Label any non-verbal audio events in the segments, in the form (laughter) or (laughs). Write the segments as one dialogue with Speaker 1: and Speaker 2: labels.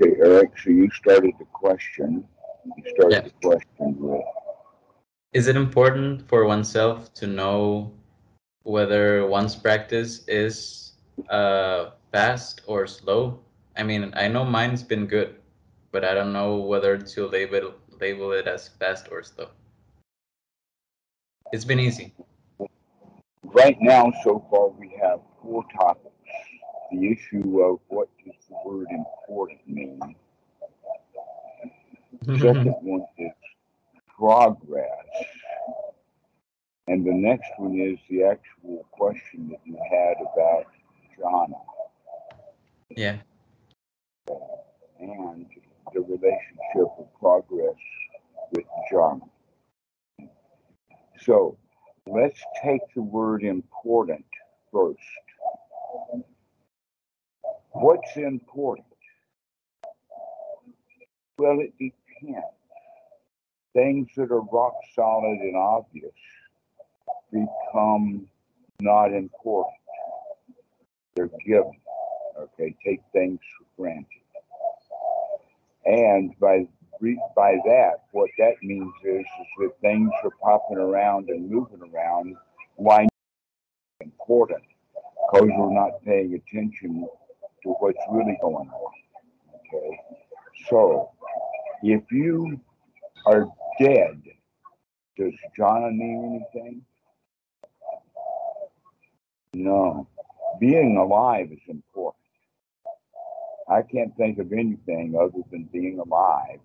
Speaker 1: Okay, Eric, so you started the question. You started
Speaker 2: Yeah.
Speaker 1: the question with,
Speaker 2: Is it important for oneself to know whether one's practice is uh, fast or slow? I mean, I know mine's been good, but I don't know whether to label label it as fast or slow. It's been easy.
Speaker 1: right now, so far, we have four topics. The issue of what does the word important mean? (laughs) Second one is progress. And the next one is the actual question that you had about jhana
Speaker 2: yeah.
Speaker 1: and the relationship of progress with jhana. So let's take the word important first. What's important? Well, it depends. Things that are rock solid and obvious become not important. They're given. Okay, take things for granted. And by by that, what that means is, is that things are popping around and moving around. Why important? Because we're not paying attention to what's really going on. Okay, so if you are dead, does jhana mean anything? No. Being alive is important. I can't think of anything other than being alive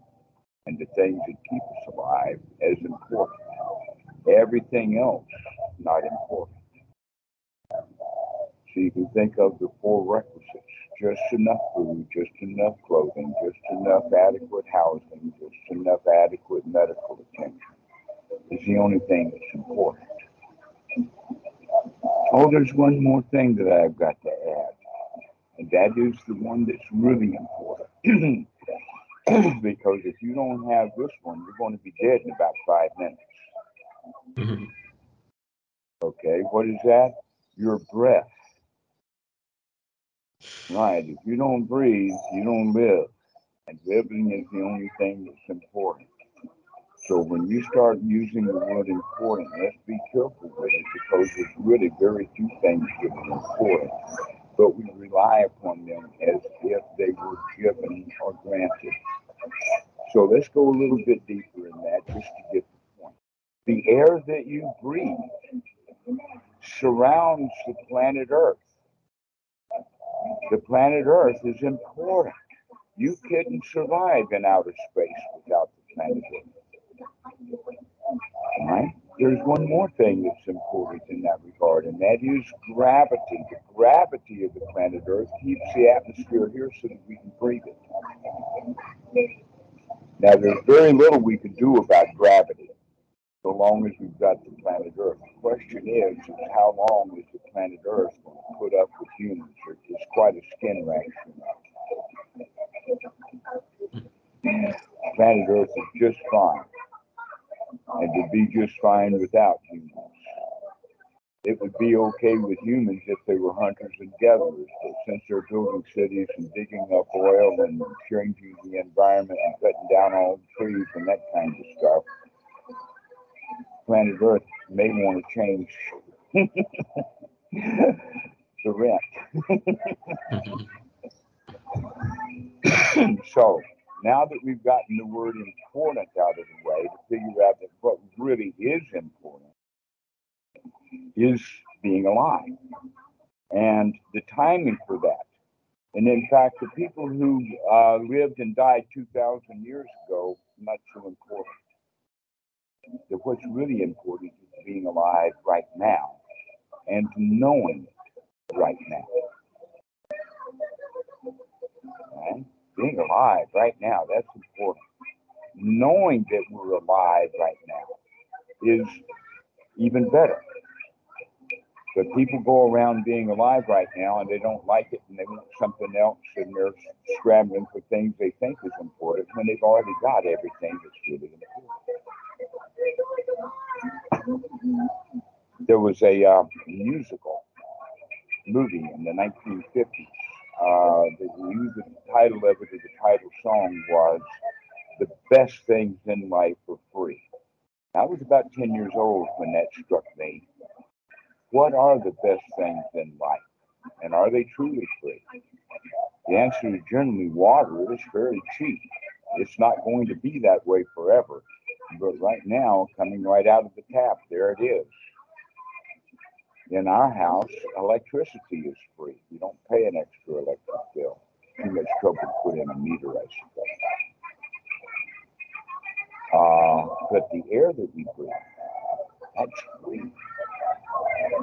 Speaker 1: and the things that keep us alive as important. Everything else, not important. So you can think of the four requisites just enough food, just enough clothing, just enough adequate housing, just enough adequate medical attention is the only thing that's important. Oh, there's one more thing that I've got to add, and that is the one that's really important. (clears throat) because if you don't have this one, you're going to be dead in about five minutes.
Speaker 2: Mhm.
Speaker 1: Okay, what is that? Your breath. Right, if you don't breathe, you don't live. And living is the only thing that's important. So when you start using the word important, let's be careful with it because there's really very few things that are important. But we rely upon them as if they were given or granted. So let's go a little bit deeper in that just to get the point. The air that you breathe surrounds the planet Earth. The planet Earth is important. You couldn't survive in outer space without the planet Earth. There's one more thing that's important in that regard, and that is gravity. The gravity of the planet Earth keeps the atmosphere here so that we can breathe it. Now, there's very little we can do about gravity so long as we've got the planet Earth. The question is, is how long is the planet Earth going to put up with humans? It's quite a skin reaction. Planet Earth is just fine, and to be just fine without humans. It would be okay with humans if they were hunters and gatherers, but since they're building cities and digging up oil and changing the environment and cutting down all the trees and that kind of stuff, planet Earth may want to change (laughs) the rent.
Speaker 2: Mhm. (laughs)
Speaker 1: so now that we've gotten the word important out of the way to figure out that what really is important is being alive and the timing for that. And in fact, the people who uh, lived and died 2,000 years ago, not so important. That what's really important is being alive right now and knowing right now. Being alive right now, that's important. Knowing that we're alive right now is even better. But people go around being alive right now and they don't like it and they want something else and they're scrambling for things they think is important when they've already got everything that's really important. There was a uh, musical movie in the 1950s uh, you, the title of it, the title song was "The Best Things in Life for Free." I was about ten years old when that struck me. What are the best things in life, and are they truly free? The answer is generally water. It is fairly cheap. It's not going to be that way forever. But right now, coming right out of the tap, there it is. In our house, electricity is free. You don't pay an extra electric bill. Too much trouble to put in a meter, I suppose. Uh, but the air that we breathe, that's free.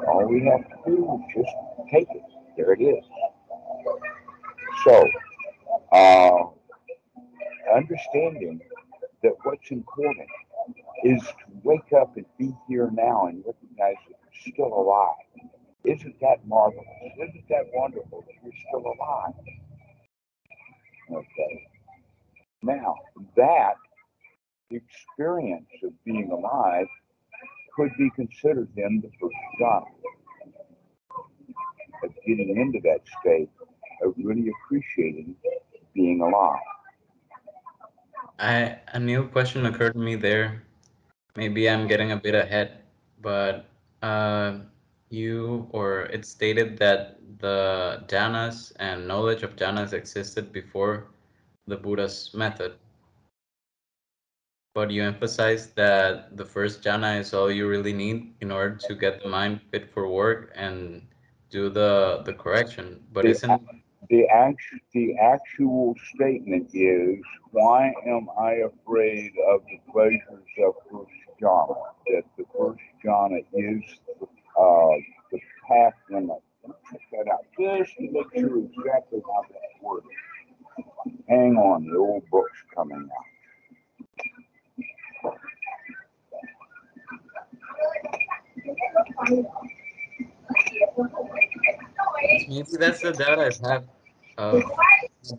Speaker 1: All we have to do is just take it. There it is. So, uh, understanding that what's important is to wake up and be here now and recognize that you're still alive. Isn't that marvelous? Isn't that wonderful that you're still alive? Okay. Now, that experience of being alive could be considered then the first jhana. Of getting into that state of really appreciating being alive.
Speaker 2: I a new question occurred to me there. Maybe I'm getting a bit ahead, but uh, you or it stated that the jhanas and knowledge of jhanas existed before the Buddha's method. But you emphasized that the first jhana is all you really need in order to get the mind fit for work and do the the correction. But
Speaker 1: The-
Speaker 2: isn't
Speaker 1: The act, the actual statement is, why am I afraid of the pleasures of first jhana? That the first jhana is used uh, the path limit. Check that out just to make sure exactly how that works. Hang on, the old book's coming out.
Speaker 2: maybe that's the doubt I have of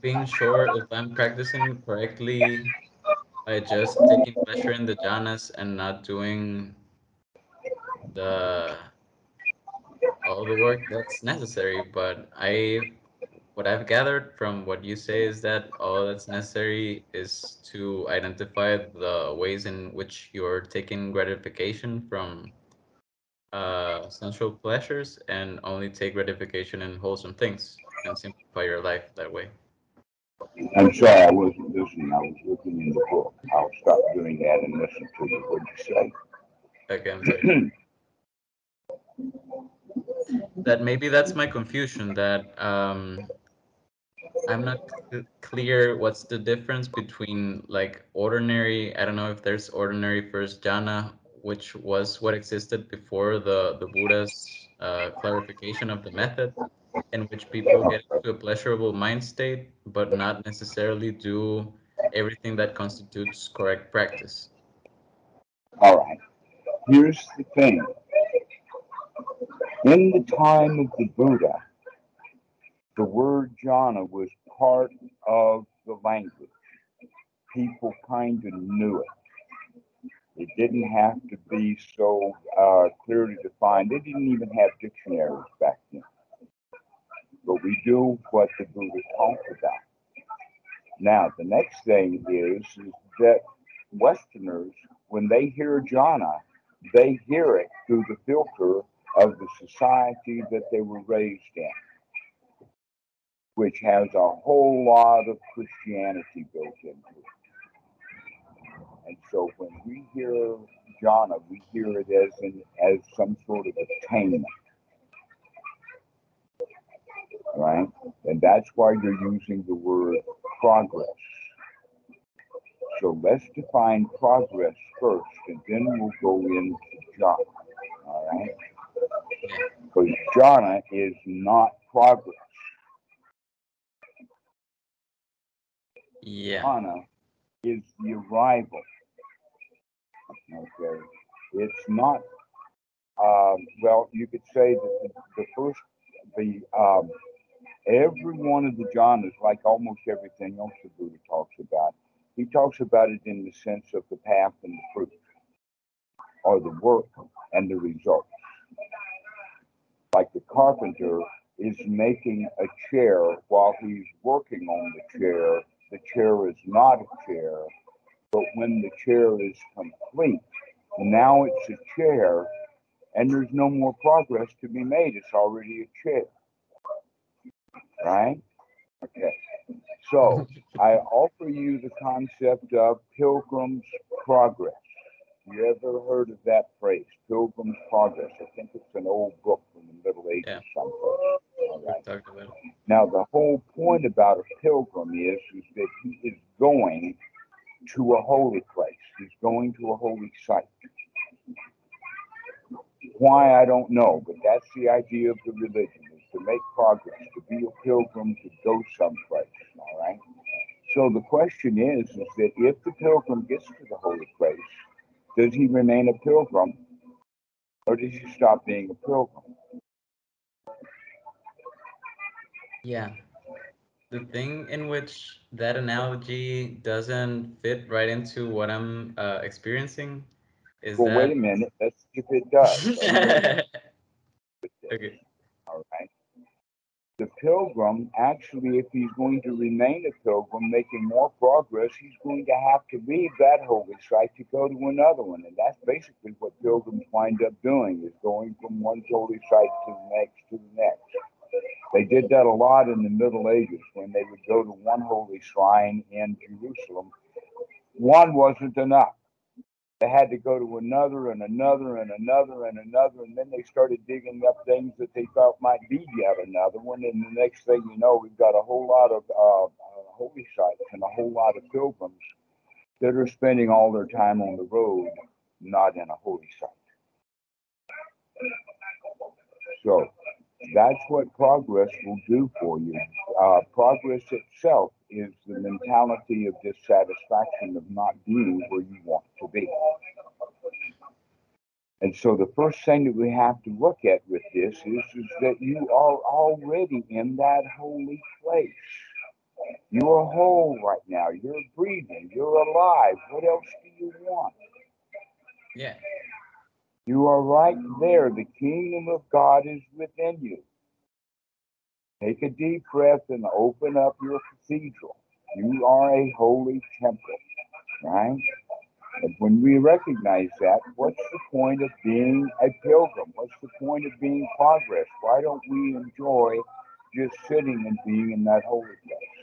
Speaker 2: being sure if I'm practicing correctly by just taking pleasure in the jhanas and not doing the all the work that's necessary. But I what I've gathered from what you say is that all that's necessary is to identify the ways in which you're taking gratification from uh, sensual pleasures and only take gratification in wholesome things and simplify your life that way.
Speaker 1: I'm sorry, I wasn't listening. I was looking in the book. I'll stop doing that and listen to you. What'd you say?
Speaker 2: Okay, that maybe that's my confusion that um, I'm not clear what's the difference between like ordinary, I don't know if there's ordinary first jhana, which was what existed before the, the Buddha's uh, clarification of the method, in which people get to a pleasurable mind state, but not necessarily do everything that constitutes correct practice.
Speaker 1: All right. Here's the thing. In the time of the Buddha, the word jhana was part of the language. People kind of knew it. It didn't have to be so uh, clearly defined. They didn't even have dictionaries back then. But we do what the Buddha talked about. Now, the next thing is, is that Westerners, when they hear jhana, they hear it through the filter of the society that they were raised in, which has a whole lot of Christianity built into it. And so when we hear jhana, we hear it as an, as some sort of attainment. Right? And that's why you're using the word progress. So let's define progress first, and then we'll go into jhana. All right? Because jhana is not progress.
Speaker 2: Yeah.
Speaker 1: Jhana is the arrival. Okay. It's not, um, well, you could say that the, the first, the, um, every one of the jhanas, like almost everything else the Buddha talks about, he talks about it in the sense of the path and the fruit, or the work and the result. Like the carpenter is making a chair while he's working on the chair. The chair is not a chair, but when the chair is complete, now it's a chair and there's no more progress to be made. It's already a chair. Right? Okay. So I offer you the concept of pilgrim's progress. You ever heard of that phrase, pilgrim's progress? I think it's an old book from the Middle Ages
Speaker 2: Yeah.
Speaker 1: someplace. All right. Now, the whole point about a pilgrim is, is that he is going to a holy place. He's going to a holy site. Why, I don't know, but that's the idea of the religion, to make progress, to be a pilgrim, to go someplace, all right? So the question is, is that if the pilgrim gets to the holy place, does he remain a pilgrim or does he stop being a pilgrim?
Speaker 2: Yeah. The thing in which that analogy doesn't fit right into what I'm uh, experiencing is
Speaker 1: Well, wait a minute, (laughs) let's see if it does.
Speaker 2: okay.
Speaker 1: All right. The pilgrim, actually, if he's going to remain a pilgrim, making more progress, he's going to have to leave that holy site to go to another one. And that's basically what pilgrims wind up doing, is going from one holy site to the next to the next. They did that a lot in the Middle Ages when they would go to one holy shrine in Jerusalem. One wasn't enough. They had to go to another and another and another and another, and then they started digging up things that they thought might be yet another one. And the next thing you know, we've got a whole lot of uh, uh, holy sites and a whole lot of pilgrims that are spending all their time on the road, not in a holy site. So that's what progress will do for you. Uh, progress itself is the mentality of dissatisfaction of not being where you want to be. And so the first thing that we have to look at with this is, is that you are already in that holy place. You are whole right now. You're breathing. You're alive. What else do you want?
Speaker 2: Yeah.
Speaker 1: You are right there. The kingdom of God is within you. Take a deep breath and open up your cathedral. You are a holy temple, right? And when we recognize that, what's the point of being a pilgrim? What's the point of being progress? Why don't we enjoy just sitting and being in that holy place?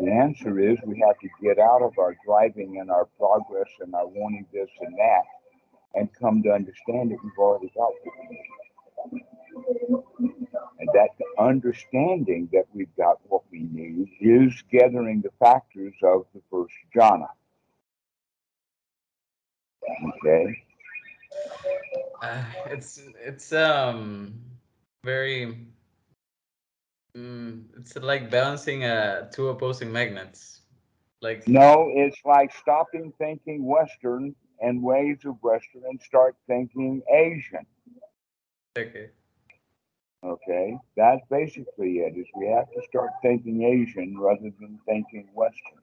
Speaker 1: The answer is we have to get out of our driving and our progress and our wanting this and that and come to understand that we've already got what understanding that we've got what we need is gathering the factors of the first jhana. Okay.
Speaker 2: Uh, it's it's um very mm, it's like balancing uh two opposing magnets. Like
Speaker 1: No, it's like stopping thinking Western and ways of Western and start thinking Asian.
Speaker 2: okay.
Speaker 1: Okay, that's basically it. Is we have to start thinking Asian rather than thinking Western.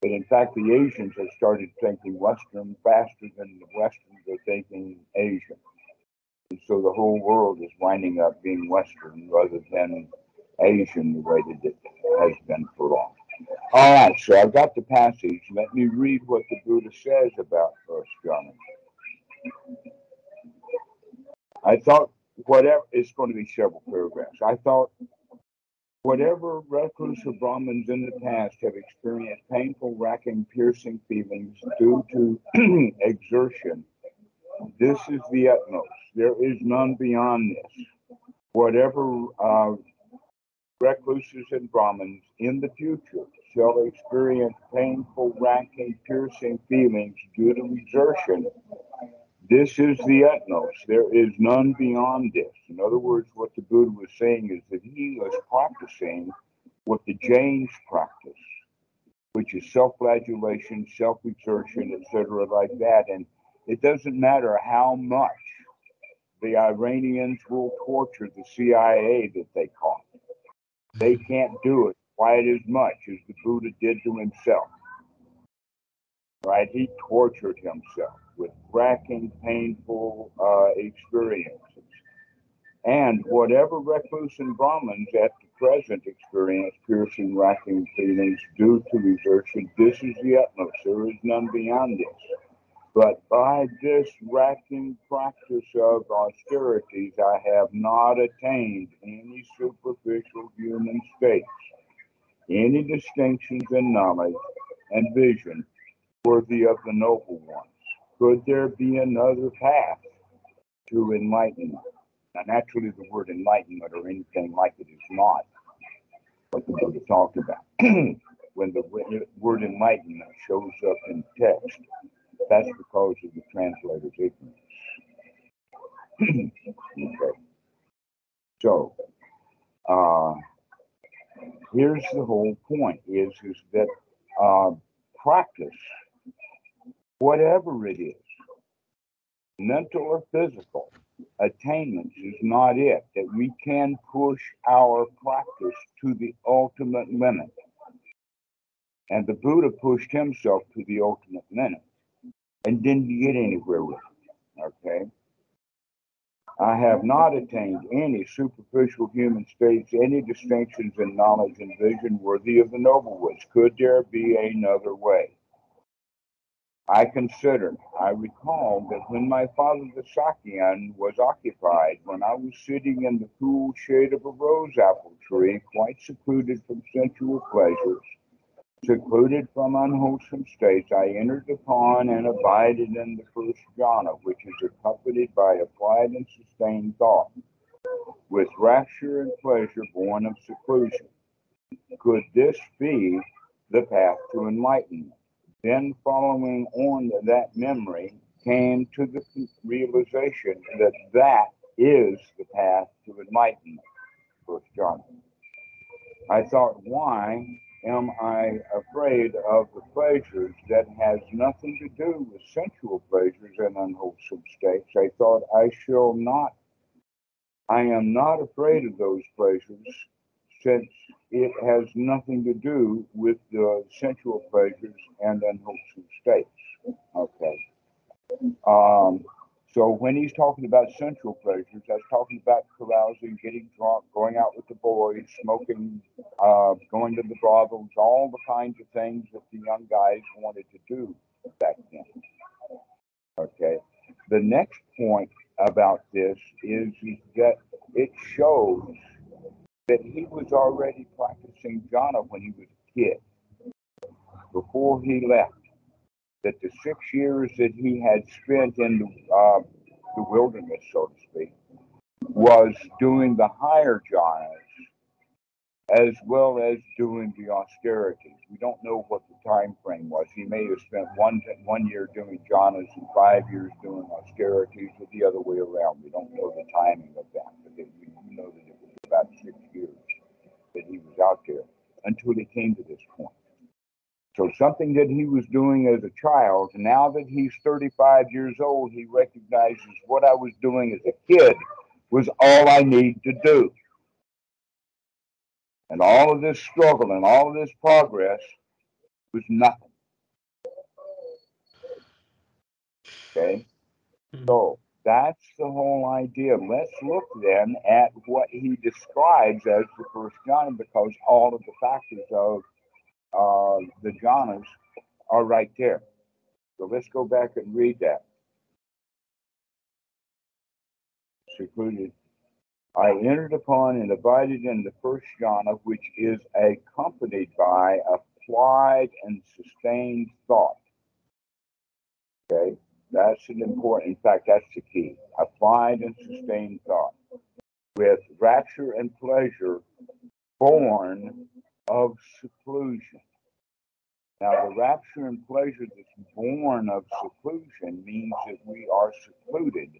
Speaker 1: But in fact, the Asians have started thinking Western faster than the Westerns are thinking Asian. And so the whole world is winding up being Western rather than Asian the way that it has been for long. All right, so I've got the passage. Let me read what the Buddha says about first jhana. I thought whatever it's going to be several paragraphs. I thought whatever recluse or Brahmins in the past have experienced painful, racking, piercing feelings due to (clears throat) exertion, this is the utmost. There is none beyond this. Whatever uh, recluses and Brahmins in the future shall experience painful, racking, piercing feelings due to exertion, this is the utmost. There is none beyond this. In other words, what the Buddha was saying is that he was practicing what the Jains practice, which is self-flagellation, self-exertion, etc., like that. And it doesn't matter how much the Iranians will torture the CIA that they caught. They can't do it quite as much as the Buddha did to himself. Right? He tortured himself with racking, painful uh, experience. And whatever recluse and Brahmins at the present experience piercing, racking feelings due to exertion, this is the utmost. There is none beyond this. But by this racking practice of austerities, I have not attained any superficial human states, any distinctions in knowledge and vision worthy of the noble ones. Could there be another path to enlightenment? Now, naturally, the word enlightenment or anything like it is not what the Buddha talked about. (clears throat) when the word enlightenment shows up in text, that's because of the translator's ignorance. (clears throat) okay. So, uh, here's the whole point: is is that uh, practice, whatever it is, mental or physical, attainments is not it. That we can push our practice to the ultimate limit. And the Buddha pushed himself to the ultimate limit and didn't get anywhere with it. Okay. I have not attained any superficial human states, any distinctions in knowledge and vision worthy of the noble ones. Could there be another way? I considered, I recall that when my father the Sakyan was occupied, when I was sitting in the cool shade of a rose apple tree, quite secluded from sensual pleasures, secluded from unwholesome states, I entered upon and abided in the first jhana, which is accompanied by applied and sustained thought, with rapture and pleasure born of seclusion. Could this be the path to enlightenment? Then, following on that memory, came to the realization that that is the path to enlightenment. First jhana. I thought, why am I afraid of the pleasures that has nothing to do with sensual pleasures and unwholesome states? I thought, I shall not, I am not afraid of those pleasures since it has nothing to do with the sensual pleasures and unwholesome states. Okay. Um, so when he's talking about sensual pleasures, that's talking about carousing, getting drunk, going out with the boys, smoking, uh, going to the brothels, all the kinds of things that the young guys wanted to do back then. Okay. The next point about this is, is that it shows that he was already practicing jhana when he was a kid, before he left. That the six years that he had spent in the, uh, the wilderness, so to speak, was doing the higher jhanas as well as doing the austerities. We don't know what the time frame was. He may have spent one one year doing jhanas and five years doing austerities, or the other way around. We don't know the timing of that, but we know that about six years that he was out there until he came to this point. So something that he was doing as a child, now that he's 35 years old, he recognizes what I was doing as a kid was all I need to do. And all of this struggle and all of this progress was nothing. Okay? Hmm. So that's the whole idea. Let's look then at what he describes as the first jhana because all of the factors of uh, the jhanas are right there. So let's go back and read that. Secluded. I entered upon and abided in the first jhana, which is accompanied by applied and sustained thought. Okay. That's an important, in fact, that's the key. Applied and sustained thought with rapture and pleasure born of seclusion. Now, the rapture and pleasure that's born of seclusion means that we are secluded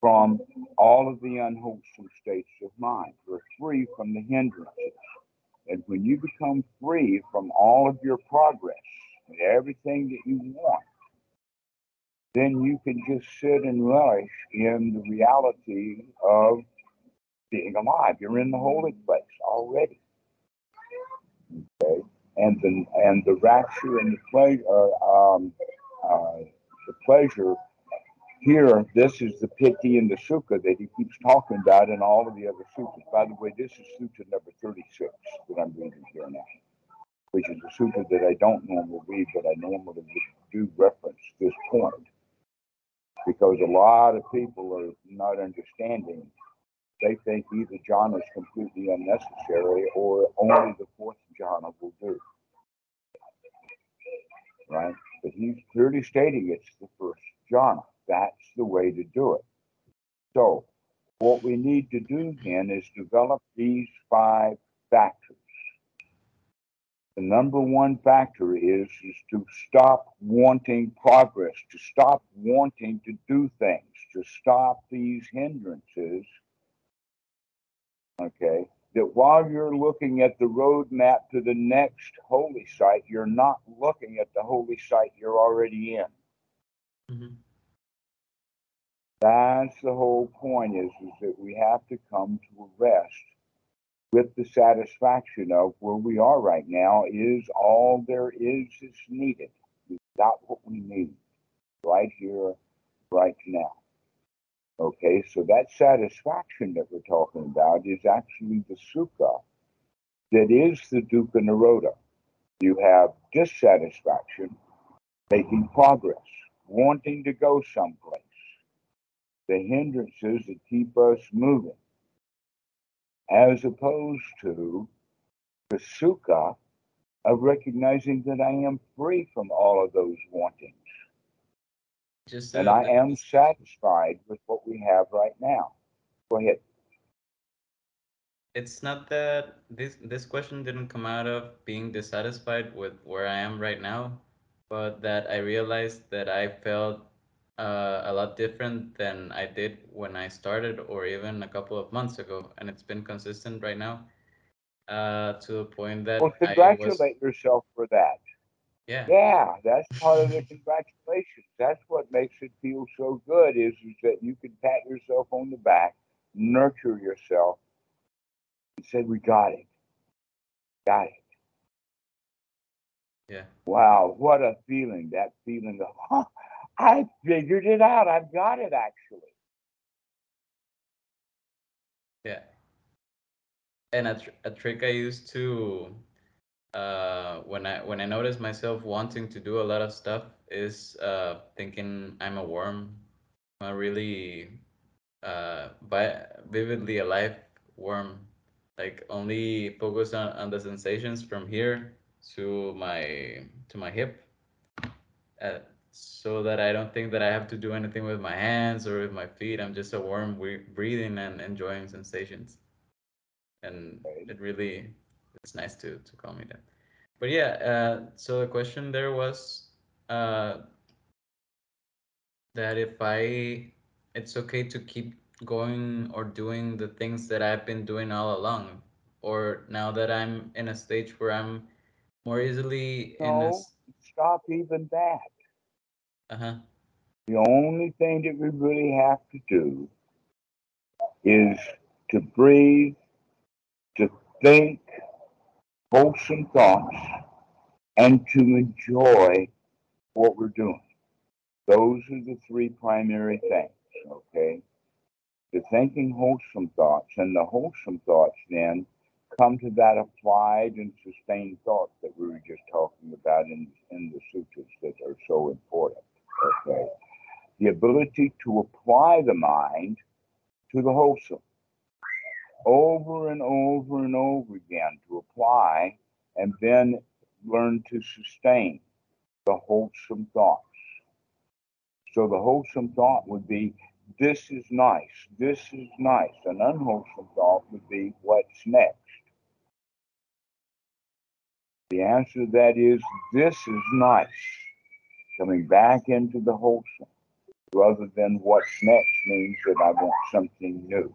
Speaker 1: from all of the unwholesome states of mind. We're free from the hindrances. And when you become free from all of your progress and everything that you want, then you can just sit and relish in the reality of being alive. You're in the holy place already. Okay, and the and the rapture and the pleasure, um, uh, the pleasure Here, this is the piti and the sukha that he keeps talking about in all of the other sutras. By the way, this is sutta number 36 that I'm reading here now, which is a sutta that I don't normally read, but I normally do reference this point because a lot of people are not understanding. They think either jhana is completely unnecessary or only the fourth jhana will do. Right? But he's clearly stating it's the first jhana. That's the way to do it. So, what we need to do then is develop these five factors. The number one factor is, is to stop wanting progress, to stop wanting to do things, to stop these hindrances. Okay, that while you're looking at the roadmap to the next holy site, you're not looking at the holy site you're already in.
Speaker 2: Mm-hmm.
Speaker 1: That's the whole point is, is that we have to come to a rest with the satisfaction of where we are right now is all there is is needed. We've got what we need right here, right now. Okay, so that satisfaction that we're talking about is actually the sukha that is the dukkha nirodha. You have dissatisfaction, making progress, wanting to go someplace the hindrances that keep us moving, as opposed to the sukha of recognizing that I am free from all of those wantings.
Speaker 2: Just
Speaker 1: and I am satisfied with what we have right now. Go ahead.
Speaker 2: it's not that this this question didn't come out of being dissatisfied with where I am right now, but that I realized that I felt uh, a lot different than I did when I started, or even a couple of months ago, and it's been consistent right now. Uh, to the point that
Speaker 1: Well,
Speaker 2: I was,
Speaker 1: congratulate yourself for that.
Speaker 2: yeah,
Speaker 1: Yeah, that's part of the congratulations. That's what makes it feel so good is, is that you can pat yourself on the back, nurture yourself, and say, We got it. Got it.
Speaker 2: yeah,
Speaker 1: Wow, what a feeling. That feeling of, huh, I figured it out. I've got it actually.
Speaker 2: yeah. And a, tr- a trick I used to uh, when I when I notice myself wanting to do a lot of stuff is uh, thinking I'm a worm, I'm a really uh, vi- vividly alive worm, like only focus on, on the sensations from here to my to my hip, uh, so that I don't think that I have to do anything with my hands or with my feet. I'm just a warm breathing and enjoying sensations, and it really it's nice to to call me that. But yeah, uh, so the question there was uh, that if I, it's okay to keep going or doing the things that I've been doing all along, or now that I'm in a stage where I'm more easily in a,
Speaker 1: No, stop even that.
Speaker 2: Uh huh,
Speaker 1: The only thing that we really have to do is to breathe, to think wholesome thoughts, and to enjoy what we're doing. Those are the three primary things, okay? The thinking wholesome thoughts, and the wholesome thoughts then come to that applied and sustained thought that we were just talking about in, in the sutras that are so important, okay? The ability to apply the mind to the wholesome over and over and over again to apply and then learn to sustain the wholesome thoughts. So the wholesome thought would be, this is nice, this is nice. An unwholesome thought would be, what's next? The answer to that is, this is nice. Coming back into the wholesome rather than what's next means that I want something new.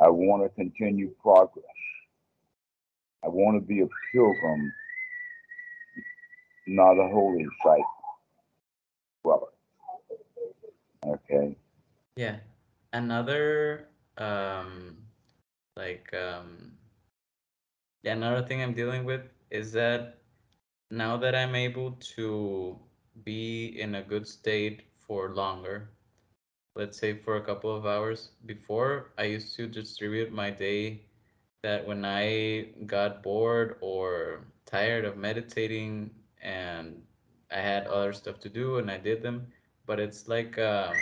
Speaker 1: I want to continue progress. I want to be a pilgrim, not a holy site dweller. Okay.
Speaker 2: yeah. Another um, like um, yeah, another thing I'm dealing with is that now that I'm able to be in a good state for longer, let's say for a couple of hours. Before i used to distribute my day that when i got bored or tired of meditating and i had other stuff to do and i did them but it's like um,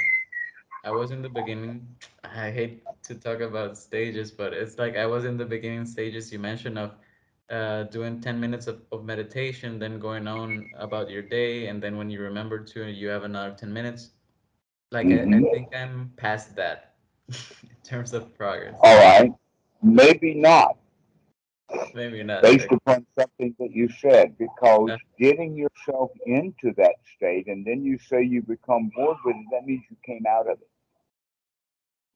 Speaker 2: i was in the beginning i hate to talk about stages but it's like i was in the beginning stages you mentioned of uh, doing 10 minutes of, of meditation then going on about your day and then when you remember to you have another 10 minutes like I, I
Speaker 1: hmm
Speaker 2: think I'm past that (laughs) in terms of progress.
Speaker 1: All right. Maybe not,
Speaker 2: Maybe not.
Speaker 1: based
Speaker 2: Okay.
Speaker 1: upon something that you said, because getting yourself into that state and then you say you become bored with it, that means you came out of it.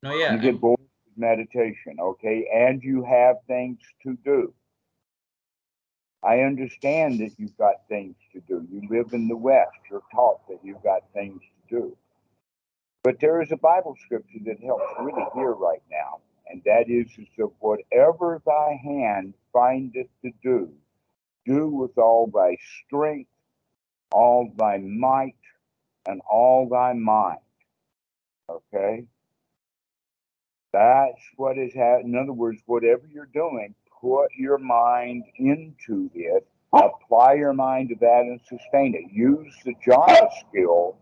Speaker 2: no, yeah,
Speaker 1: You get bored with meditation, okay? And you have things to do. I understand that you've got things to do. You live in the West. You're taught that you've got things to do. But there is a Bible scripture that helps really here right now, and that is, is that whatever thy hand findeth to do, do with all thy strength, all thy might, and all thy mind. Okay? That's what is happening. In other words, whatever you're doing, put your mind into it, apply your mind to that and sustain it. Use the jhana skills,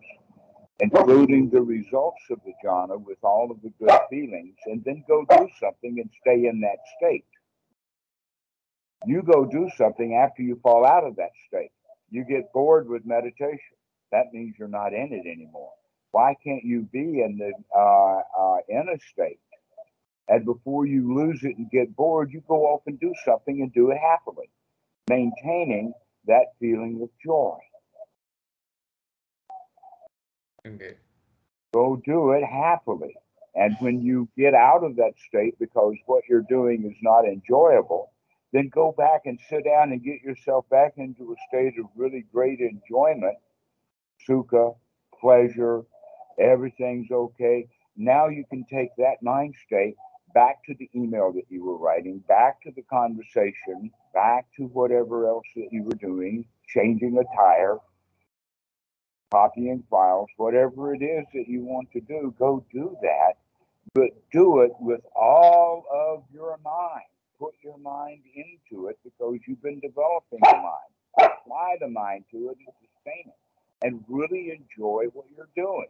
Speaker 1: including the results of the jhana with all of the good feelings, and then go do something and stay in that state. You go do something after you fall out of that state. You get bored with meditation. That means you're not in it anymore. Why can't you be in the uh, uh, in a state? And before you lose it and get bored, you go off and do something and do it happily, maintaining that feeling of joy.
Speaker 2: okay.
Speaker 1: Go do it happily. And when you get out of that state because what you're doing is not enjoyable, then go back and sit down and get yourself back into a state of really great enjoyment, sukha, pleasure, everything's okay. Now you can take that mind state back to the email that you were writing, back to the conversation, back to whatever else that you were doing, changing a tire, copying files, whatever it is that you want to do, go do that, but do it with all of your mind. Put your mind into it because you've been developing the mind. Apply the mind to it and sustain it, and really enjoy what you're doing.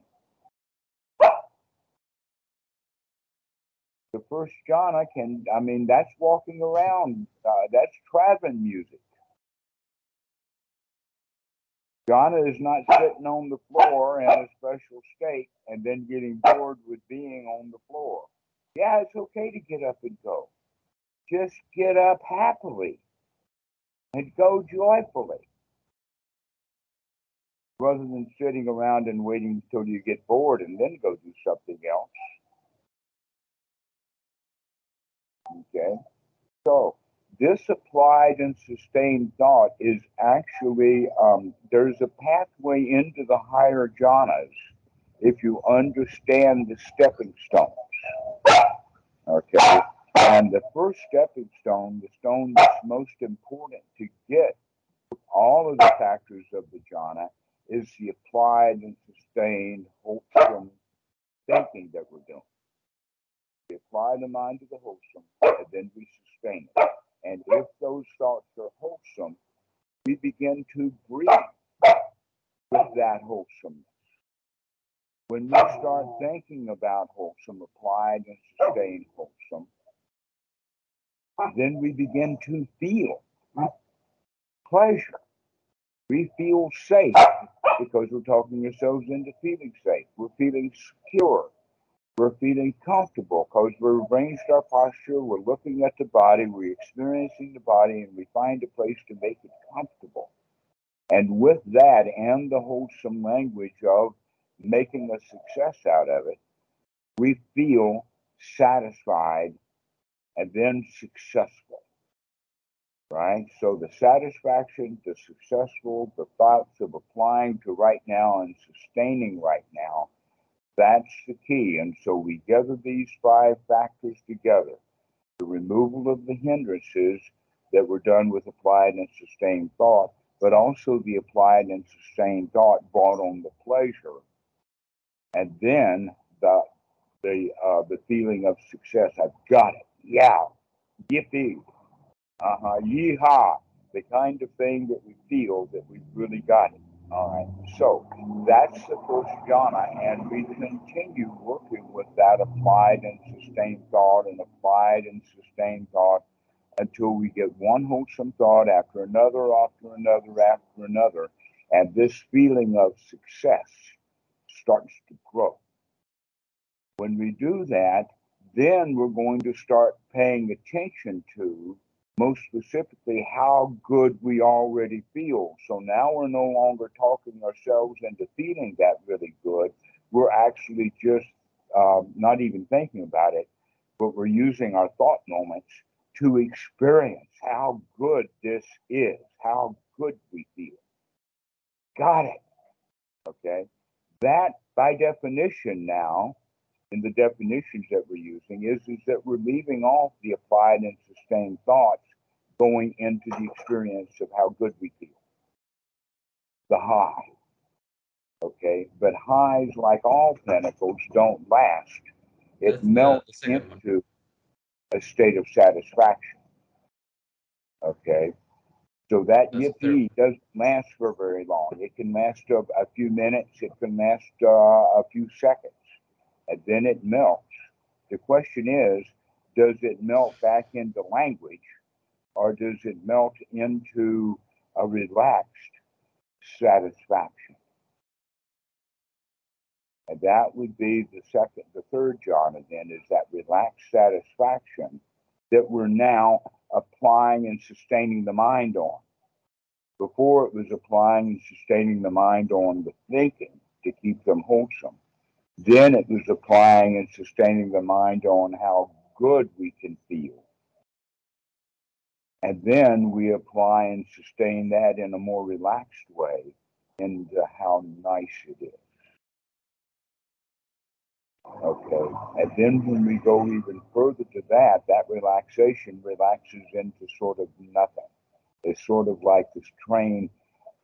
Speaker 1: The first jhana can, I mean, that's walking around, uh, that's traveling music. Jhana is not sitting on the floor in a special state and then getting bored with being on the floor. Yeah, it's okay to get up and go. Just get up happily and go joyfully rather than sitting around and waiting until you get bored and then go do something else. Okay? So, this applied and sustained thought is actually, um, there's a pathway into the higher jhanas if you understand the stepping stones. Okay? And the first stepping stone, the stone that's most important to get all of the factors of the jhana, is the applied and sustained wholesome thinking that we're doing. Apply the mind to the wholesome, and then we sustain it. And if those thoughts are wholesome, we begin to breathe with that wholesomeness. When we start thinking about wholesome, applied and sustained wholesome, then we begin to feel pleasure. We feel safe because we're talking ourselves into feeling safe. We're feeling secure. We're feeling comfortable because we've arranged our posture. We're looking at the body. We're experiencing the body, and we find a place to make it comfortable. And with that, and the wholesome language of making a success out of it, we feel satisfied and then successful. Right? So the satisfaction, the successful, the thoughts of applying to right now and sustaining right now, that's the key. And so we gather these five factors together the removal of the hindrances that were done with applied and sustained thought, but also the applied and sustained thought brought on the pleasure. And then the the uh, the feeling of success. I've got it. Yeah, yippee, uh huh, yeehaw. The kind of thing that we feel that we've really got it. All right. So that's the first jhana, and we continue working with that applied and sustained thought and applied and sustained thought until we get one wholesome thought after another, after another, after another. And this feeling of success starts to grow. When we do that, then we're going to start paying attention to most specifically how good we already feel. So now we're no longer talking ourselves into feeling that really good. We're actually just um, not even thinking about it, but we're using our thought moments to experience how good this is, how good we feel. Got it. Okay. That, by definition, now, in the definitions that we're using, is, is that we're leaving off the applied and sustained thoughts going into the experience of how good we feel. The high. Okay. But highs, like all pinnacles, don't last. It
Speaker 2: That's
Speaker 1: melts
Speaker 2: the second one.
Speaker 1: into a state of satisfaction. Okay. So that
Speaker 2: That's
Speaker 1: yippee doesn't last for very long. It can last a, a few minutes, it can last uh, a few seconds, and then it melts. The question is, does it melt back into language or does it melt into a relaxed satisfaction? And that would be the second, the third jhana then is that relaxed satisfaction that we're now applying and sustaining the mind on. Before it was applying and sustaining the mind on the thinking to keep them wholesome. Then it was applying and sustaining the mind on how good we can feel. And then we apply and sustain that in a more relaxed way into how nice it is. Okay. And then when we go even further to that, that relaxation relaxes into sort of nothing. It's sort of like this train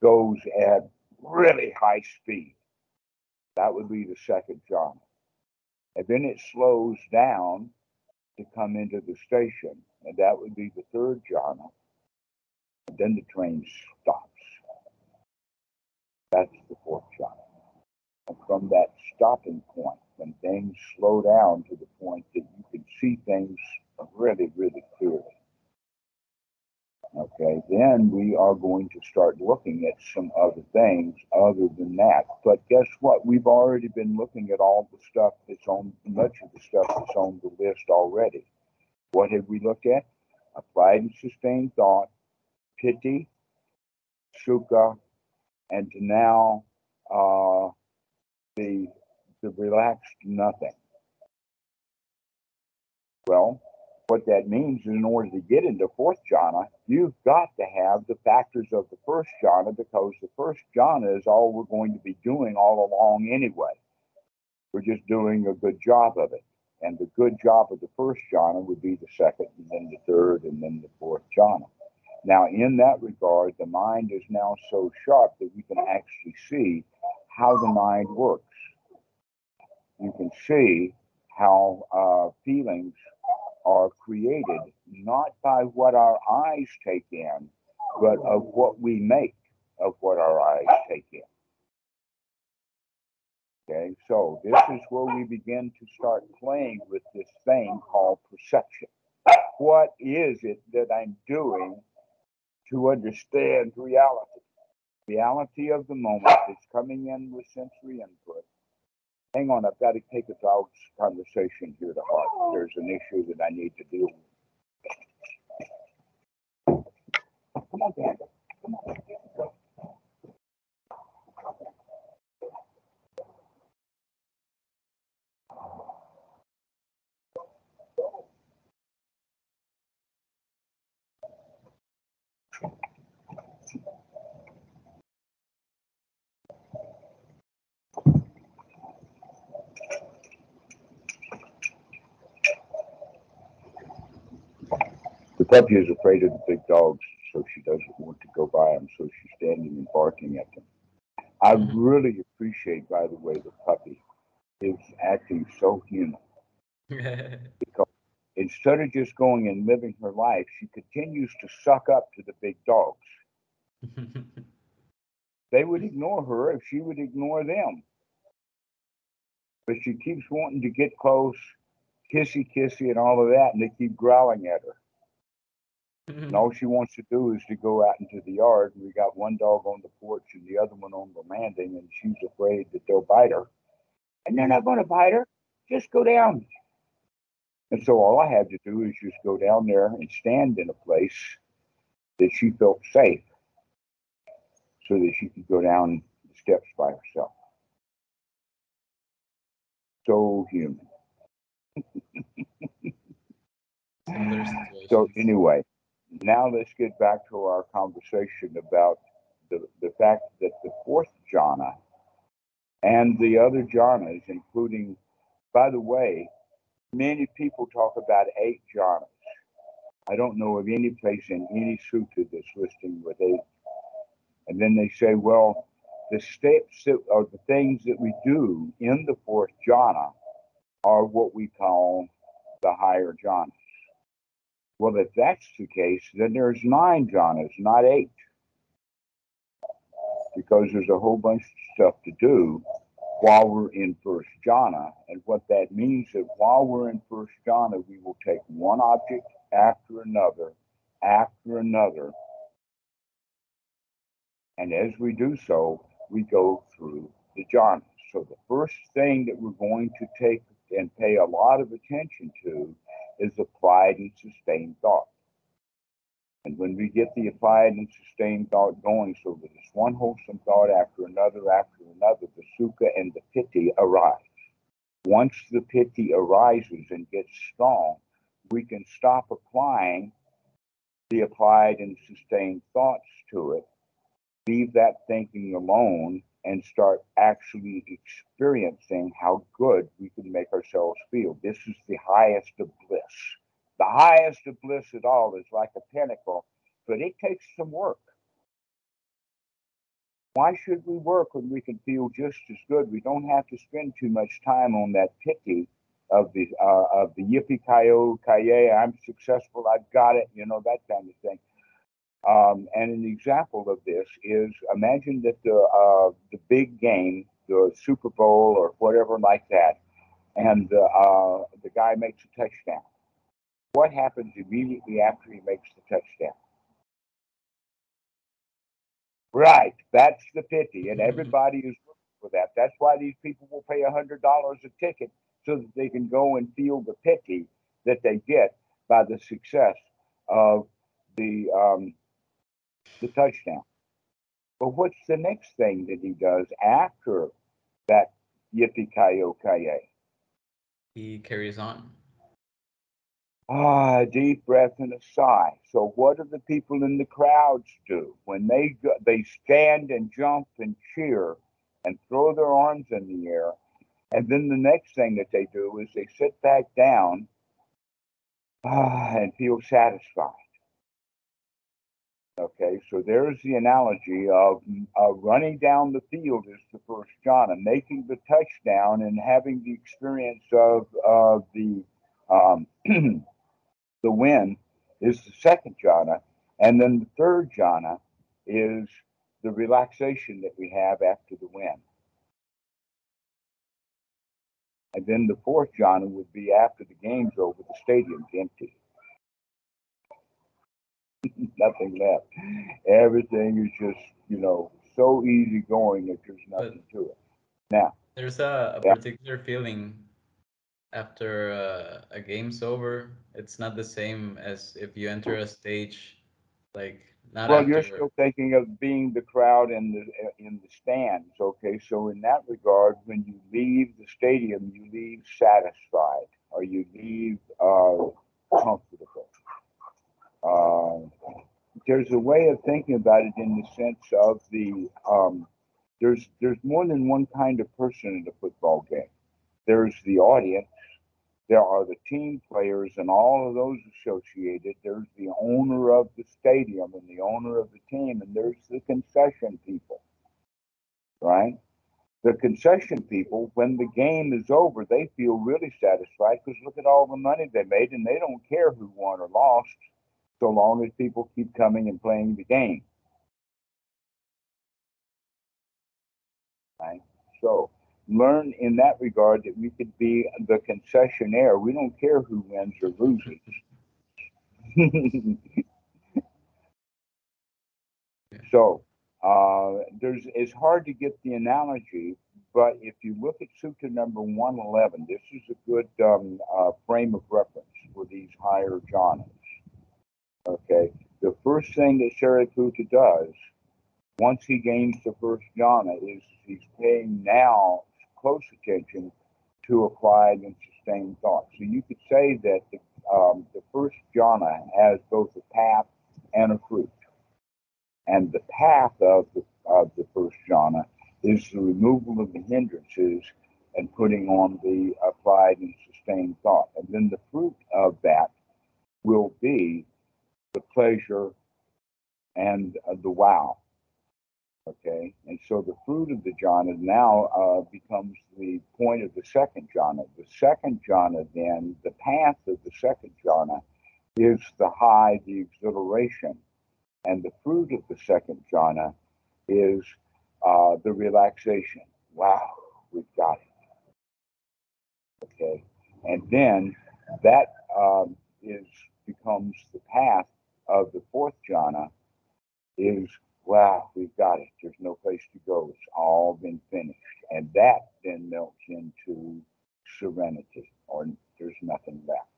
Speaker 1: goes at really high speed. That would be the second jhana. And then it slows down to come into the station, and that would be the third jhana. And then the train stops. That's the fourth jhana. And from that stopping point, when things slow down to the point that you can see things really, really clearly. Okay, then we are going to start looking at some other things other than that. But guess what? We've already been looking at all the stuff that's on much of the stuff that's on the list already. What have we looked at? Applied and sustained thought, piti, sukha, and now uh, the the relaxed nothing. Well, what that means is in order to get into fourth jhana, you've got to have the factors of the first jhana because the first jhana is all we're going to be doing all along anyway. We're just doing a good job of it. And the good job of the first jhana would be the second, and then the third, and then the fourth jhana. Now, in that regard, the mind is now so sharp that we can actually see how the mind works. You can see how uh, feelings are created not by what our eyes take in, but of what we make of what our eyes take in. Okay, so this is where we begin to start playing with this thing called perception. What is it that I'm doing to understand reality? Reality of the moment is coming in with sensory input. Hang on, I've got to take a dog's conversation here to heart. Oh. There's an issue that I need to deal with. Come on, Dad. Come on. The puppy is afraid of the big dogs, so she doesn't want to go by them, so she's standing and barking at them. I
Speaker 2: Mhm.
Speaker 1: really appreciate, by the way, the puppy. is acting so human. (laughs) Because instead of just going and living her life, she continues to suck up to the big dogs. (laughs) they would ignore her if she would ignore them. But she keeps wanting to get close, kissy kissy, and all of that, and they keep growling at her. Mm-hmm. And all she wants to do is to go out into the yard. And we got one dog on the porch and the other one on the landing, and she's afraid that they'll bite her. And they're not going to bite her. Just go down. And so all I had to do is just go down there and stand in a place that she felt safe so that she could go down the steps by herself. So human. (laughs) so anyway, now let's get back to our conversation about the, the fact that the fourth jhana and the other jhanas, including, by the way, many people talk about eight jhanas. I don't know of any place in any sutta that's listing with eight. And then they say, well, the steps that are the things that we do in the fourth jhana are what we call the higher jhanas. Well, if that's the case, then there's nine jhanas, not eight. Because there's a whole bunch of stuff to do while we're in first jhana. And what that means is while we're in first jhana, we will take one object after another, after another. And as we do so, we go through the jhanas. So the first thing that we're going to take and pay a lot of attention to is applied and sustained thought. And when we get the applied and sustained thought going, so that it's one wholesome thought after another after another, the sukha and the piti arise. Once the piti arises and gets strong, we can stop applying the applied and sustained thoughts to it, leave that thinking alone, and start actually experiencing how good we can make ourselves feel. This is the highest of bliss. The highest of bliss at all is like a pinnacle, but it takes some work. Why should we work when we can feel just as good? We don't have to spend too much time on that piti of the uh, of the yippee ki. I'm successful. I've got it. You know that kind of thing. Um, and an example of this is imagine that the uh, the big game, the Super Bowl or whatever like that, and the uh, the guy makes a touchdown. What happens immediately after he makes the touchdown? Right, that's the piti, and mm-hmm. everybody is looking for that. That's why these people will pay a hundred dollars a ticket so that they can go and feel the piti that they get by the success of the um, the touchdown. But what's the next thing that he does after that yippee ki yay?
Speaker 2: He carries on.
Speaker 1: Ah, deep breath and a sigh. So what do the people in the crowds do when they go, they stand and jump and cheer and throw their arms in the air? And then the next thing that they do is they sit back down ah, and feel satisfied. Okay, so there's the analogy of uh, running down the field is the first jhana, making the touchdown and having the experience of uh, the um, (clears throat) the win is the second jhana, and then the third jhana is the relaxation that we have after the win. And then the fourth jhana would be after the game's over, the stadium's empty. (laughs) nothing left. Everything is just, you know, so easy going that there's nothing but to it. Now,
Speaker 2: there's a, a yeah. particular feeling after uh, a game's over. It's not the same as if you enter a stage like not
Speaker 1: well,
Speaker 2: after...
Speaker 1: you're still thinking of being the crowd in the in the stands. Okay, so in that regard, when you leave the stadium, you leave satisfied, or you leave uh, comfortable. Um, there's a way of thinking about it in the sense of the um, there's there's more than one kind of person in a football game. There's the audience, there are the team players and all of those associated. There's the owner of the stadium and the owner of the team, and there's the concession people, right? The concession people, when the game is over, they feel really satisfied because look at all the money they made and they don't care who won or lost so long as people keep coming and playing the game. Right? So learn in that regard that we could be the concessionaire. We don't care who wins or loses. (laughs) so uh, there's it's hard to get the analogy, but if you look at Sutta number 111, this is a good um, uh, frame of reference for these higher jhanas. Okay, the first thing that Sariputta does once he gains the first jhana is he's paying now close attention to applied and sustained thought. So you could say that the, um, the first jhana has both a path and a fruit. And the path of the, of the first jhana is the removal of the hindrances and putting on the applied and sustained thought. And then the fruit of that will be the pleasure and uh, the wow. Okay, and so the fruit of the jhana now uh, becomes the point of the second jhana. The second jhana, then, the path of the second jhana is the high, the exhilaration, and the fruit of the second jhana is uh, the relaxation. Wow, we've got it. Okay, and then that um, is becomes the path of the fourth jhana is wow, we've got it. There's no place to go. It's all been finished. And that then melts into serenity, or there's nothing left.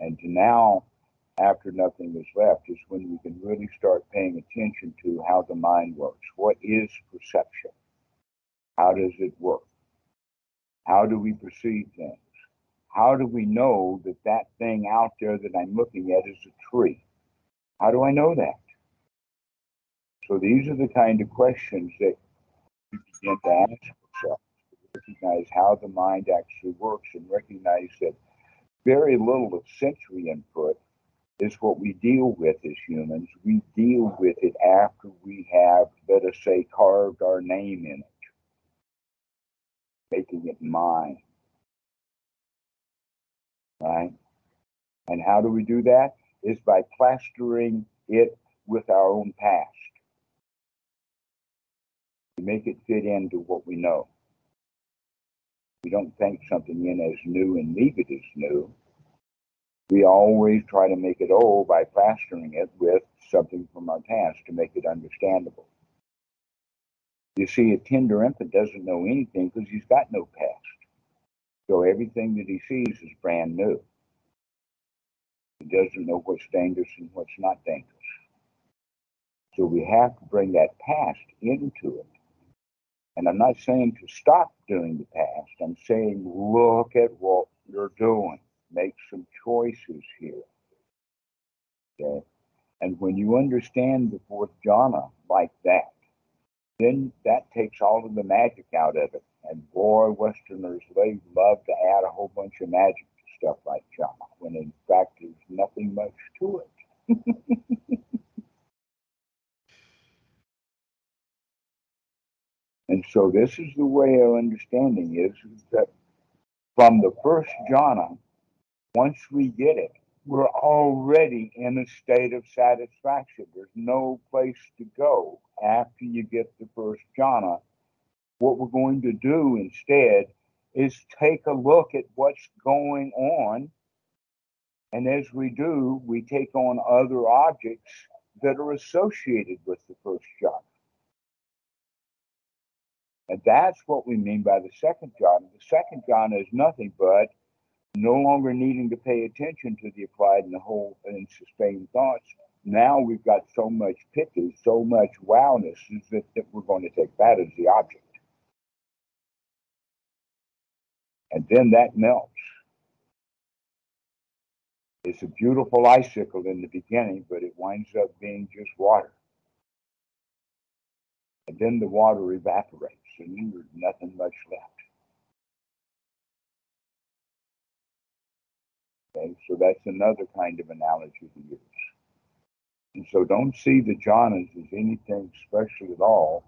Speaker 1: And to now, after nothing is left, is when we can really start paying attention to how the mind works. What is perception? How does it work? How do we perceive things? How do we know that that thing out there that I'm looking at is a tree? How do I know that? So these are the kind of questions that you begin to ask yourself, recognize how the mind actually works and recognize that very little of sensory input is what we deal with as humans. We deal with it after we have, let us say, carved our name in it, making it mine. Right? And how do we do that? Is by plastering it with our own past We make it fit into what we know. We don't think something in as new and leave it as new. We always try to make it old by plastering it with something from our past to make it understandable. You see, a tender infant doesn't know anything because he's got no past. So everything that he sees is brand new. He doesn't know what's dangerous and what's not dangerous. So we have to bring that past into it and I'm not saying to stop doing the past. I'm saying look at what you're doing. Make some choices here. Okay. And when you understand the fourth jhana like that, then that takes all of the magic out of it. And boy, Westerners, they love to add a whole bunch of magic to stuff like jhana, when in fact there's nothing much to it. (laughs) And so this is the way our understanding is, is that from the first jhana, once we get it, we're already in a state of satisfaction. There's no place to go after you get the first jhana. What we're going to do instead is take a look at what's going on. And as we do, we take on other objects that are associated with the first jhana. And that's what we mean by the second jhana. The second jhana is nothing but no longer needing to pay attention to the applied and the whole and sustained thoughts. Now we've got so much piti, so much wowness that, that we're going to take that as the object. And then that melts. It's a beautiful icicle in the beginning, but it winds up being just water. And then the water evaporates and there's nothing much left. Okay, so that's another kind of analogy to use. And so don't see the jhanas as anything special at all.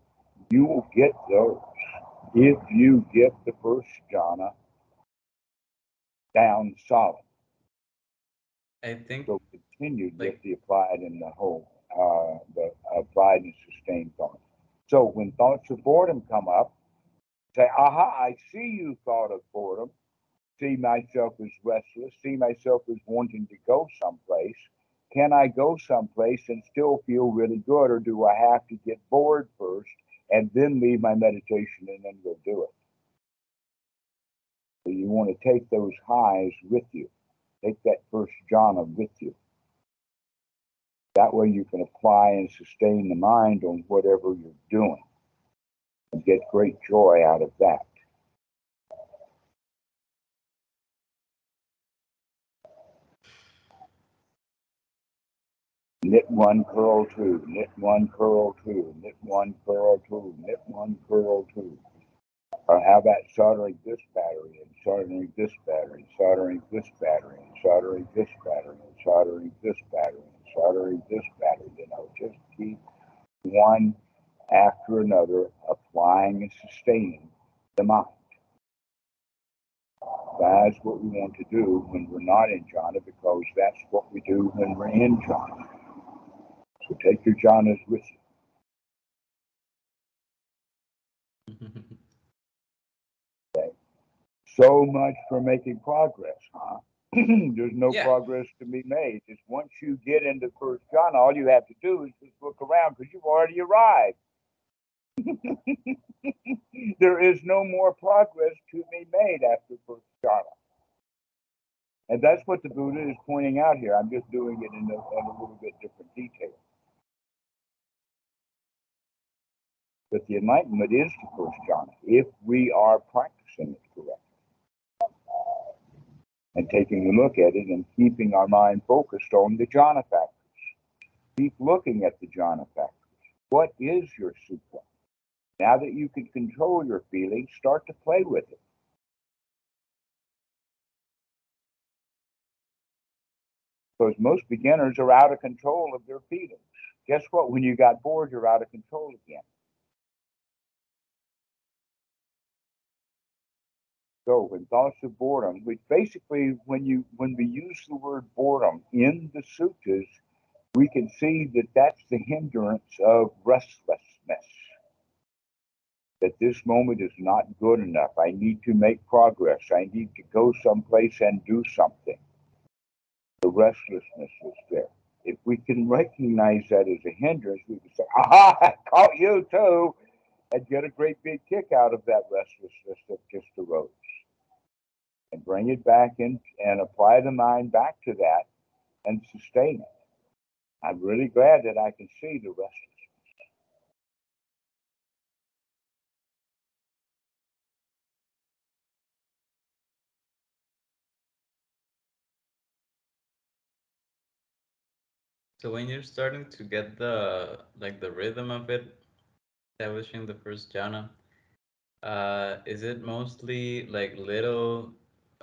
Speaker 1: You will get those. if you get the first jhana down solid.
Speaker 2: I think
Speaker 1: So continue
Speaker 2: Like-
Speaker 1: with the applied and the whole, uh, the applied and sustained thought. So when thoughts of boredom come up, say, aha, I see you thought of boredom. See myself as restless, see myself as wanting to go someplace. Can I go someplace and still feel really good, or do I have to get bored first and then leave my meditation and then go do it? So you want to take those highs with you. Take that first jhana with you. That way you can apply and sustain the mind on whatever you're doing and get great joy out of that. Knit one, purl two, knit one, purl two, knit one, purl two, knit one, purl two. Or how about soldering this battery and soldering this battery, and soldering this battery, and soldering this battery, and soldering this battery, and soldering this battery, you know, just keep one after another applying and sustaining the mind. That's what we want to do when we're not in jhana because that's what we do when we're in jhana. So take your jhanas with (laughs) you. So much for making progress, huh? (clears throat) There's no
Speaker 2: Yeah.
Speaker 1: progress to be made. Just once you get into first jhana, all you have to do is just look around because you've already arrived. (laughs) there is no more progress to be made after first jhana. And that's what the Buddha is pointing out here. I'm just doing it in a, in a little bit different detail. But the enlightenment is the first jhana if we are practicing it correctly and taking a look at it and keeping our mind focused on the jhana factors. Keep looking at the jhana factors. What is your sukha? Now that you can control your feelings, start to play with it. Because most beginners are out of control of their feelings. Guess what? When you got bored, you're out of control again. So when thoughts of boredom, which basically when you when we use the word boredom in the suttas, we can see that that's the hindrance of restlessness. That this moment is not good enough. I need to make progress. I need to go someplace and do something. The restlessness is there. If we can recognize that as a hindrance, we can say, aha, I caught you too, and get a great big kick out of that restlessness that just arose and bring it back in and apply the mind back to that and sustain it. I'm really glad that I can see the restlessness.
Speaker 2: So when you're starting to get the like the rhythm of it, establishing the first jhana, uh, is it mostly like little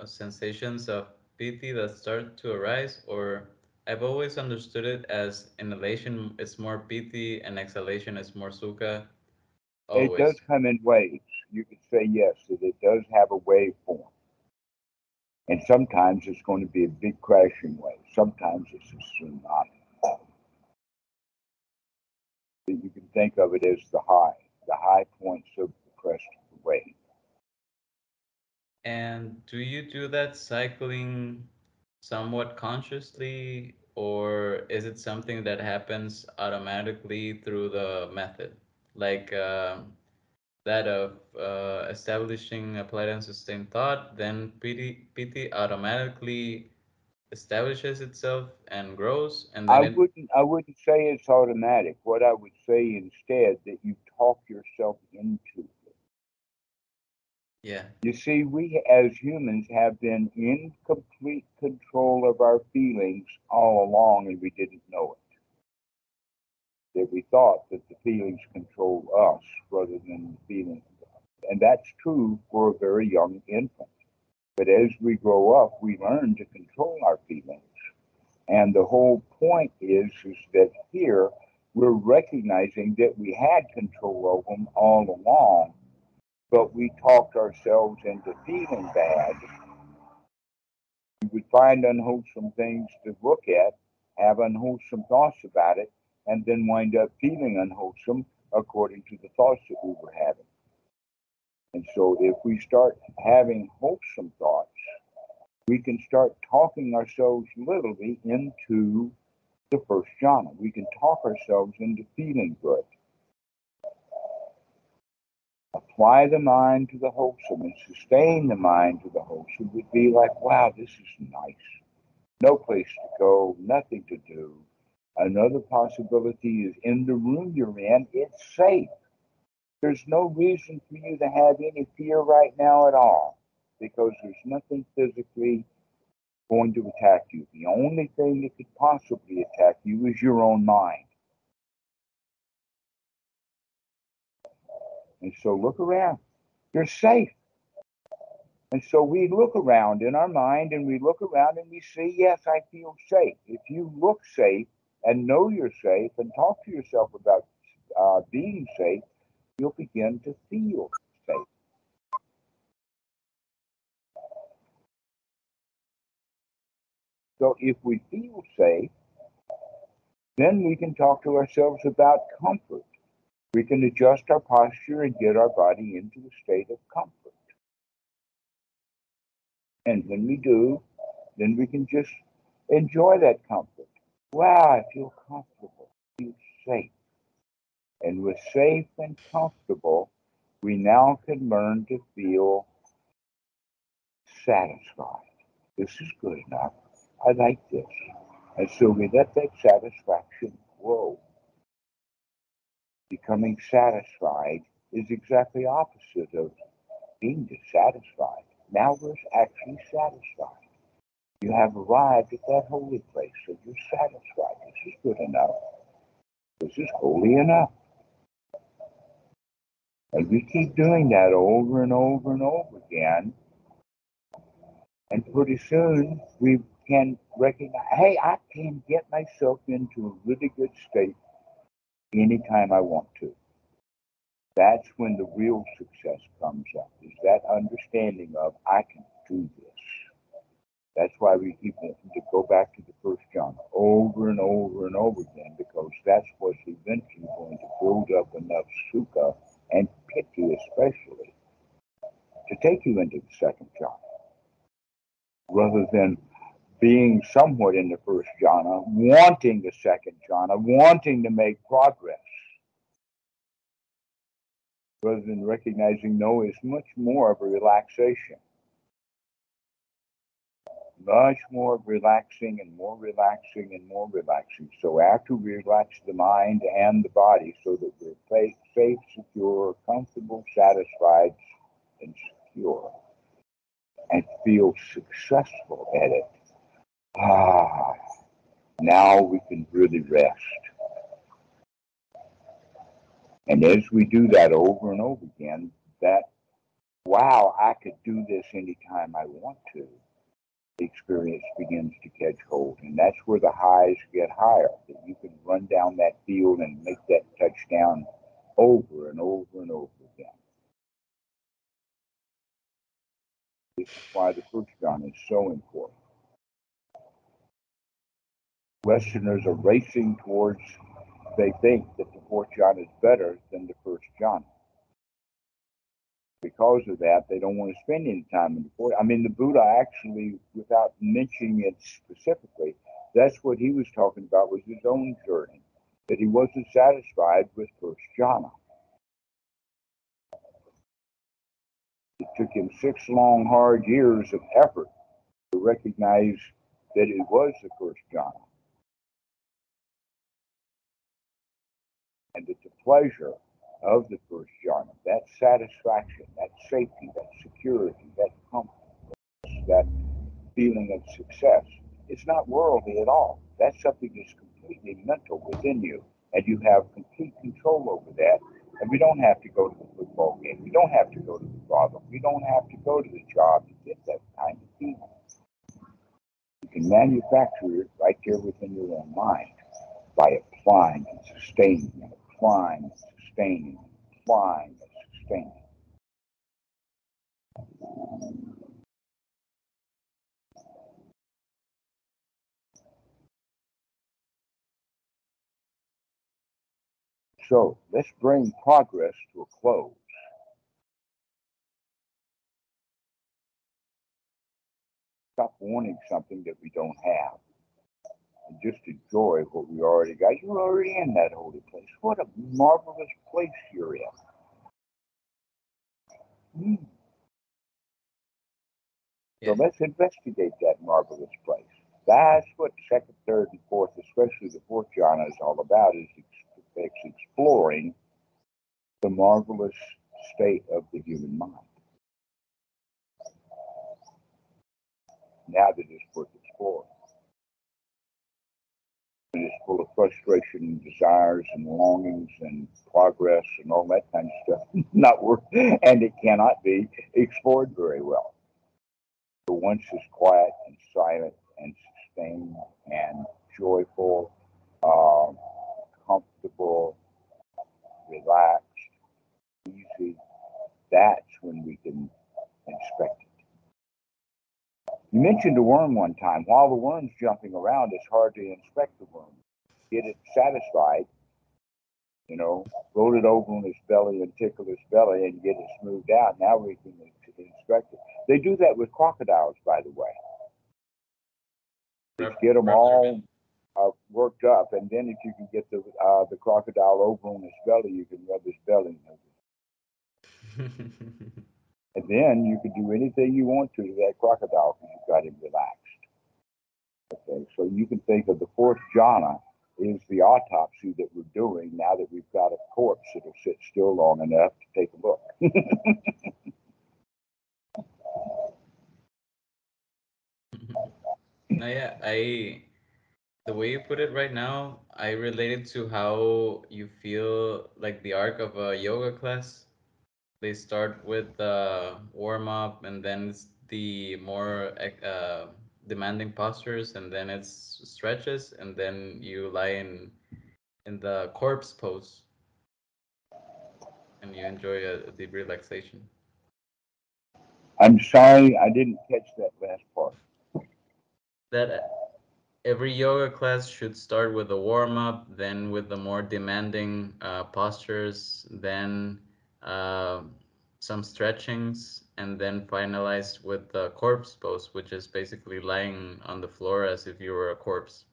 Speaker 2: sensations of piti that start to arise, or I've always understood it as inhalation is more piti and exhalation is more sukha.
Speaker 1: It does come in waves. You could say yes, that it does have a wave form. And sometimes it's going to be a big crashing wave. Sometimes it's a tsunami. But you can think of it as the high, the high points of the crest of the wave.
Speaker 2: And do you do that cycling somewhat consciously, or is it something that happens automatically through the method? Like um that of uh, establishing applied and sustained thought, then piti, piti automatically establishes itself and grows, and
Speaker 1: I
Speaker 2: it,
Speaker 1: wouldn't I wouldn't say it's automatic. What I would say instead that you talk yourself into it.
Speaker 2: Yeah,
Speaker 1: You see, we as humans have been in complete control of our feelings all along and we didn't know it. That we thought that the feelings control us rather than the feelings. And that's true for a very young infant. But as we grow up, we learn to control our feelings. And the whole point is, is that here we're recognizing that we had control of them all along but we talked ourselves into feeling bad. We would find unwholesome things to look at, have unwholesome thoughts about it, and then wind up feeling unwholesome according to the thoughts that we were having. And so if we start having wholesome thoughts, we can start talking ourselves literally into the first jhana. We can talk ourselves into feeling good. Apply the mind to the wholesome and sustain the mind to the wholesome would be like, wow, this is nice. No place to go, nothing to do. Another possibility is in the room you're in, it's safe. There's no reason for you to have any fear right now at all because there's nothing physically going to attack you. The only thing that could possibly attack you is your own mind. And so look around. You're safe. And so we look around in our mind and we look around and we see, yes, I feel safe. If you look safe and know you're safe and talk to yourself about uh, being safe, you'll begin to feel safe. So if we feel safe, then we can talk to ourselves about comfort. We can adjust our posture and get our body into a state of comfort. And when we do, then we can just enjoy that comfort. Wow, I feel comfortable, I feel safe. And with safe and comfortable, we now can learn to feel satisfied. This is good enough. I like this. And so we let that satisfaction grow. Becoming satisfied is exactly opposite of being dissatisfied. Now we're actually satisfied. You have arrived at that holy place, so you're satisfied. This is good enough. This is holy enough. And we keep doing that over and over and over again. And pretty soon we can recognize, hey, I can get myself into a really good state anytime I want to. That's when the real success comes up, is that understanding of I can do this. That's why we keep wanting to go back to the first jhana over and over and over again, because that's what's eventually going to build up enough sukha and piti especially to take you into the second jhana. Rather than being somewhat in the first jhana, wanting the second jhana, wanting to make progress rather than recognizing no is much more of a relaxation. Much more relaxing and more relaxing and more relaxing. So after we relax the mind and the body so that we're safe, secure, comfortable, satisfied, and secure, and feel successful at it, ah, now we can really rest. And as we do that over and over again, that, wow, I could do this anytime I want to, the experience begins to catch hold. And that's where the highs get higher, that you can run down that field and make that touchdown over and over and over again. This is why the first jhana is so important. Westerners are racing towards they think that the fourth jhana is better than the first jhana. Because of that, they don't want to spend any time in the fourth. I mean, the Buddha actually, without mentioning it specifically, that's what he was talking about was his own journey, that he wasn't satisfied with first jhana. It took him six long, hard years of effort to recognize that it was the first jhana. And that the pleasure of the first jhana, that satisfaction, that safety, that security, that comfort, that feeling of success, it's not worldly at all. That's something that's completely mental within you, and you have complete control over that. And we don't have to go to the football game. We don't have to go to the brothel. We don't have to go to the job to get that kind of feeling. You can manufacture it right there within your own mind by applying and sustaining it applying, sustaining, applying, sustaining. So let's bring progress to a close. Stop wanting something that we don't have. Just enjoy what we already got. You're already in that holy place. What a marvelous place you're in. Hmm. So let's investigate that marvelous place. That's what second, third, and fourth, especially the fourth jhana, is all about. Is ex- exploring the marvelous state of the human mind. Now that it's worth exploring. It is full of frustration and desires and longings and progress and all that kind of stuff. (laughs) Not worth, and it cannot be explored very well. But once it's quiet and silent and sustained and joyful, um, comfortable, relaxed, easy, that's when we can inspect. You mentioned a worm one time. While the worm's jumping around, it's hard to inspect the worm. Get it satisfied, you know, roll it over on its belly and tickle its belly and get it smoothed out. Now we can inspect it. They do that with crocodiles, by the way. Just get them all uh, worked up, and then if you can get the uh, the crocodile over on its belly, you can rub his belly. (laughs) And then you can do anything you want to to that crocodile because you've got him relaxed. Okay, so you can think of the fourth jhana is the autopsy that we're doing now that we've got a corpse that'll sit still long enough to take a look. (laughs)
Speaker 2: yeah, I the way you put it right now, I related to how you feel like the arc of a yoga class. They start with the warm up, and then it's the more uh, demanding postures, and then it's stretches, and then you lie in in the corpse pose, and you enjoy a, a deep relaxation.
Speaker 1: I'm sorry I didn't catch that last part.
Speaker 2: that every yoga class should start with a warm up, then with the more demanding uh, postures, then uh, some stretchings, and then finalized with the corpse pose, which is basically lying on the floor as if you were a corpse.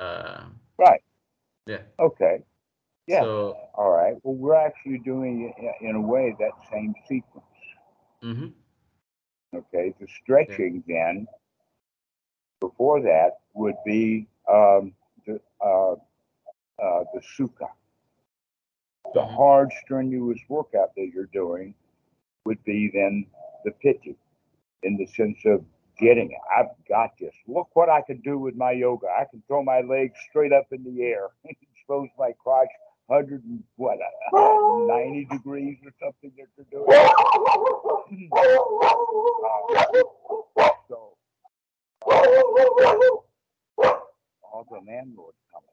Speaker 2: Uh,
Speaker 1: Right.
Speaker 2: yeah.
Speaker 1: Okay. Yeah.
Speaker 2: So,
Speaker 1: All right. Well, we're actually doing in a way that same sequence.
Speaker 2: mhm.
Speaker 1: Okay. The stretching then before that would be um, the uh, uh, the sukha. The
Speaker 2: Mhm.
Speaker 1: hard, strenuous workout that you're doing would be then the piti, in the sense of getting it. I've got this. Look what I can do with my yoga. I can throw my legs straight up in the air, (laughs) and expose my crotch, hundred and what, uh, ninety degrees or something that you're doing. Uh, so, all the landlords coming.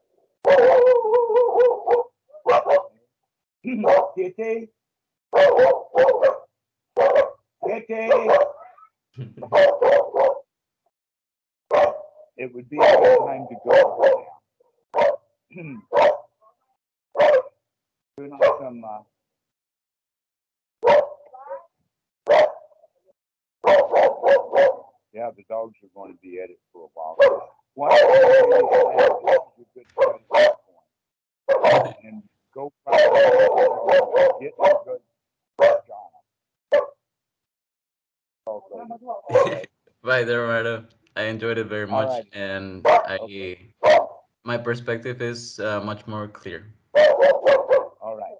Speaker 1: Kitty, Kitty. It would be a good time to go (clears throat) uh, yeah, the dogs are going to be at it for a while. Why don't you this is a good starting point. And go practice, get a good job.
Speaker 2: Bye there, Roberto. I enjoyed it very much,
Speaker 1: Alright.
Speaker 2: and I
Speaker 1: Okay.
Speaker 2: my perspective is uh, much more clear.
Speaker 1: All right.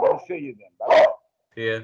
Speaker 1: We'll see you then. Bye.
Speaker 2: See ya.